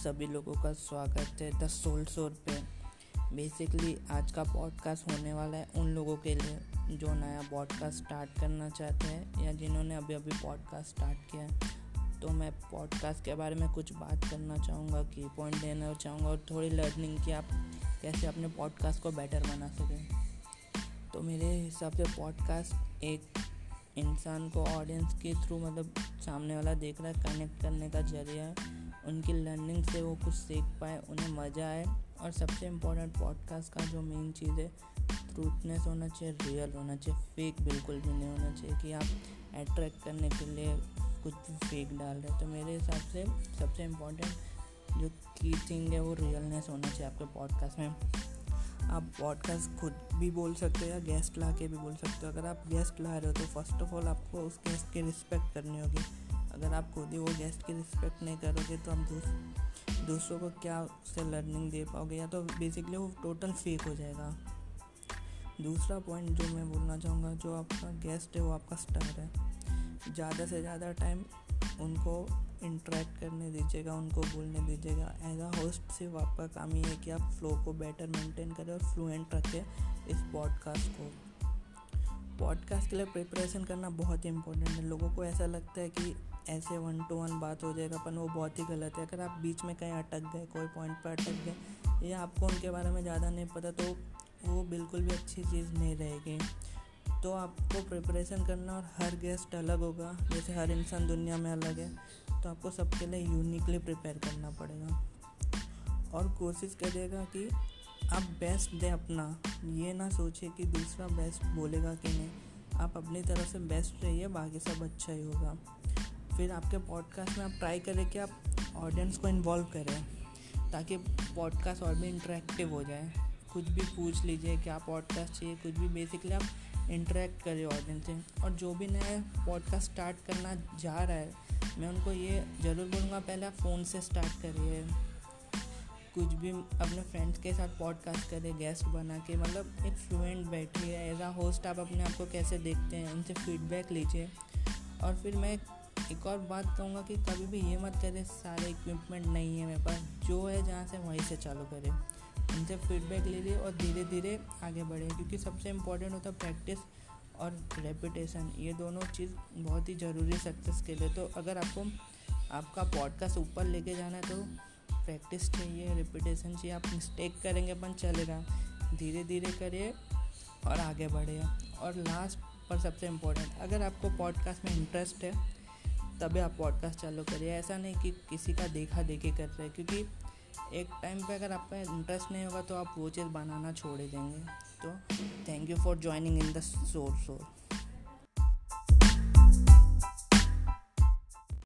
सभी लोगों का स्वागत है द सोल सोर पे। बेसिकली आज का पॉडकास्ट होने वाला है उन लोगों के लिए जो नया पॉडकास्ट स्टार्ट करना चाहते हैं या जिन्होंने अभी अभी पॉडकास्ट स्टार्ट किया है। तो मैं पॉडकास्ट के बारे में कुछ बात करना चाहूँगा की पॉइंट देना चाहूँगा और थोड़ी लर्निंग की आप कैसे अपने पॉडकास्ट को बेटर बना सकें। तो मेरे हिसाब से पॉडकास्ट एक इंसान को ऑडियंस के थ्रू मतलब सामने वाला देख रहा है कनेक्ट करने का ज़रिया है। उनकी लर्निंग से वो कुछ सीख पाए, उन्हें मज़ा आए। और सबसे इम्पोर्टेंट पॉडकास्ट का जो मेन चीज़ है ट्रूथनेस होना चाहिए रियल होना चाहिए फेक बिल्कुल भी नहीं होना चाहिए कि आप अट्रैक्ट करने के लिए कुछ भी फेक डाल रहे हैं। तो मेरे हिसाब से सबसे इम्पोर्टेंट जो की थिंग है वो रियलनेस होना चाहिए आपके पॉडकास्ट में। आप पॉडकास्ट खुद भी बोल सकते हो या गेस्ट ला के भी बोल सकते हो। अगर आप गेस्ट ला रहे हो तो फ़र्स्ट ऑफ़ ऑल आपको उस गेस्ट की रिस्पेक्ट करनी होगी। अगर आप खुद ही वो गेस्ट की रिस्पेक्ट नहीं करोगे तो हम दूस, दूसरों को क्या उससे लर्निंग दे पाओगे? या तो बेसिकली वो टोटल फेक हो जाएगा। दूसरा पॉइंट जो मैं बोलना चाहूँगा जो आपका गेस्ट है वो आपका स्टार है। ज़्यादा से ज़्यादा टाइम उनको इंटरेक्ट करने दीजिएगा उनको बोलने दीजिएगा। एज अ होस्ट सिर्फ़ आपका काम ही है कि आप फ्लो को बेटर मेंटेन करें और फ्लुएंट रखें इस पॉडकास्ट को। पॉडकास्ट के लिए प्रिपरेशन करना बहुत ही इंपॉर्टेंट है। लोगों को ऐसा लगता है कि ऐसे वन टू वन बात हो जाएगा, पर वो बहुत ही गलत है। अगर आप बीच में कहीं अटक गए, कोई पॉइंट पर अटक गए, या आपको उनके बारे में ज़्यादा नहीं पता तो वो बिल्कुल भी अच्छी चीज़ नहीं रहेगी। तो आपको प्रिपरेशन करना और हर गेस्ट अलग होगा। जैसे हर इंसान दुनिया में अलग है तो आपको सबके लिए यूनिकली प्रिपेयर करना पड़ेगा। और कोशिश करिएगा कि आप बेस्ट दें अपना। ये ना सोचिए कि दूसरा बेस्ट बोलेगा कि नहीं। आप अपनी तरफ़ से बेस्ट रहिए, बाकी सब अच्छा ही होगा। फिर आपके पॉडकास्ट में आप ट्राई करें कि आप ऑडियंस को इन्वॉल्व करें, ताकि पॉडकास्ट और भी इंटरेक्टिव हो जाए। कुछ भी पूछ लीजिए क्या पॉडकास्ट चाहिए, कुछ भी बेसिकली आप इंटरेक्ट करें ऑडियंस से। और जो भी नया पॉडकास्ट स्टार्ट करना जा रहा है, मैं उनको ये ज़रूर बोलूँगा, पहले आप फ़ोन से स्टार्ट करिए। कुछ भी अपने फ्रेंड्स के साथ पॉडकास्ट करें गेस्ट बना के मतलब एक फ्लुएंट बैठिए। एज आ होस्ट आप अपने आप को कैसे देखते हैं, उनसे फीडबैक लीजिए। और फिर मैं एक और बात कहूँगा कि कभी भी ये मत करें सारे इक्विपमेंट नहीं है मेरे पास। जो है जहाँ से वहीं से चालू करें उनसे फीडबैक ले लिए और धीरे धीरे आगे बढ़े क्योंकि सबसे इम्पोर्टेंट होता है प्रैक्टिस और रेपुटेशन ये दोनों चीज़ बहुत ही ज़रूरी सक्सेस के लिए। तो अगर आपको, आपका पॉडकास्ट ऊपर लेके जाना है तो प्रैक्टिस चाहिए रेपुटेशन चाहिए। आप मिस्टेक करेंगे अपन चलेगा धीरे धीरे करिए और आगे बढ़िए। और लास्ट पर सबसे इम्पोर्टेंट अगर आपको पॉडकास्ट में इंटरेस्ट है तभी आप पॉडकास्ट चालू करिए। ऐसा नहीं कि किसी का देखा देखे कर रहे क्योंकि एक टाइम पे अगर आपका इंटरेस्ट नहीं होगा तो आप वो चीज़ बनाना छोड़ देंगे। तो thank you for joining in the सोर सोर